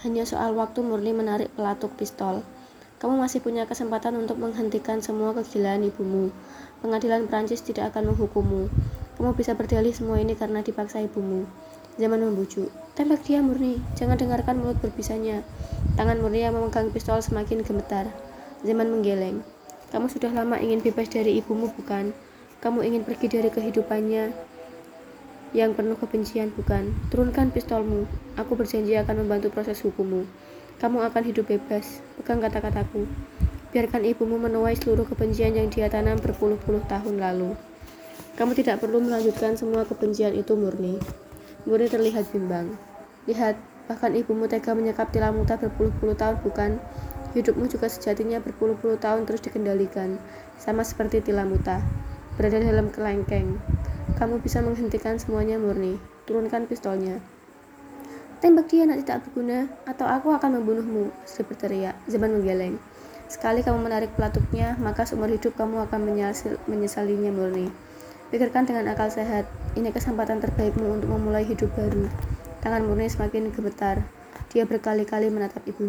Hanya soal waktu Murni menarik pelatuk pistol. Kamu masih punya kesempatan untuk menghentikan semua kegilaan ibumu. Pengadilan Prancis tidak akan menghukummu. Kamu bisa berdalih semua ini karena dipaksa ibumu. Zaman membujuk. Tembak dia Murni, jangan dengarkan mulut berbisanya. Tangan Murni yang memegang pistol semakin gemetar. Zaman menggeleng. Kamu sudah lama ingin bebas dari ibumu bukan? Kamu ingin pergi dari kehidupannya yang penuh kebencian bukan? Turunkan pistolmu. Aku berjanji akan membantu proses hukummu. Kamu akan hidup bebas. Pegang kata-kataku. Biarkan ibumu menuai seluruh kebencian yang dia tanam berpuluh-puluh tahun lalu. Kamu tidak perlu melanjutkan semua kebencian itu murni. Murni terlihat bimbang. Lihat, bahkan ibumu tega menyekap Tilamuta berpuluh-puluh tahun bukan? Hidupmu juga sejatinya berpuluh-puluh tahun terus dikendalikan, sama seperti Tilamuta. Berada dalam kelengkeng. Kamu bisa menghentikan semuanya murni. Turunkan pistolnya. Tembak dia nak tidak berguna, atau aku akan membunuhmu, Sri berteriak. Zaman menggeleng. Sekali kamu menarik pelatuknya, maka seumur hidup kamu akan menyesalinya murni. Pikirkan dengan akal sehat, ini kesempatan terbaikmu untuk memulai hidup baru. Tangan murni semakin gemetar. Dia berkali-kali menatap ibunya.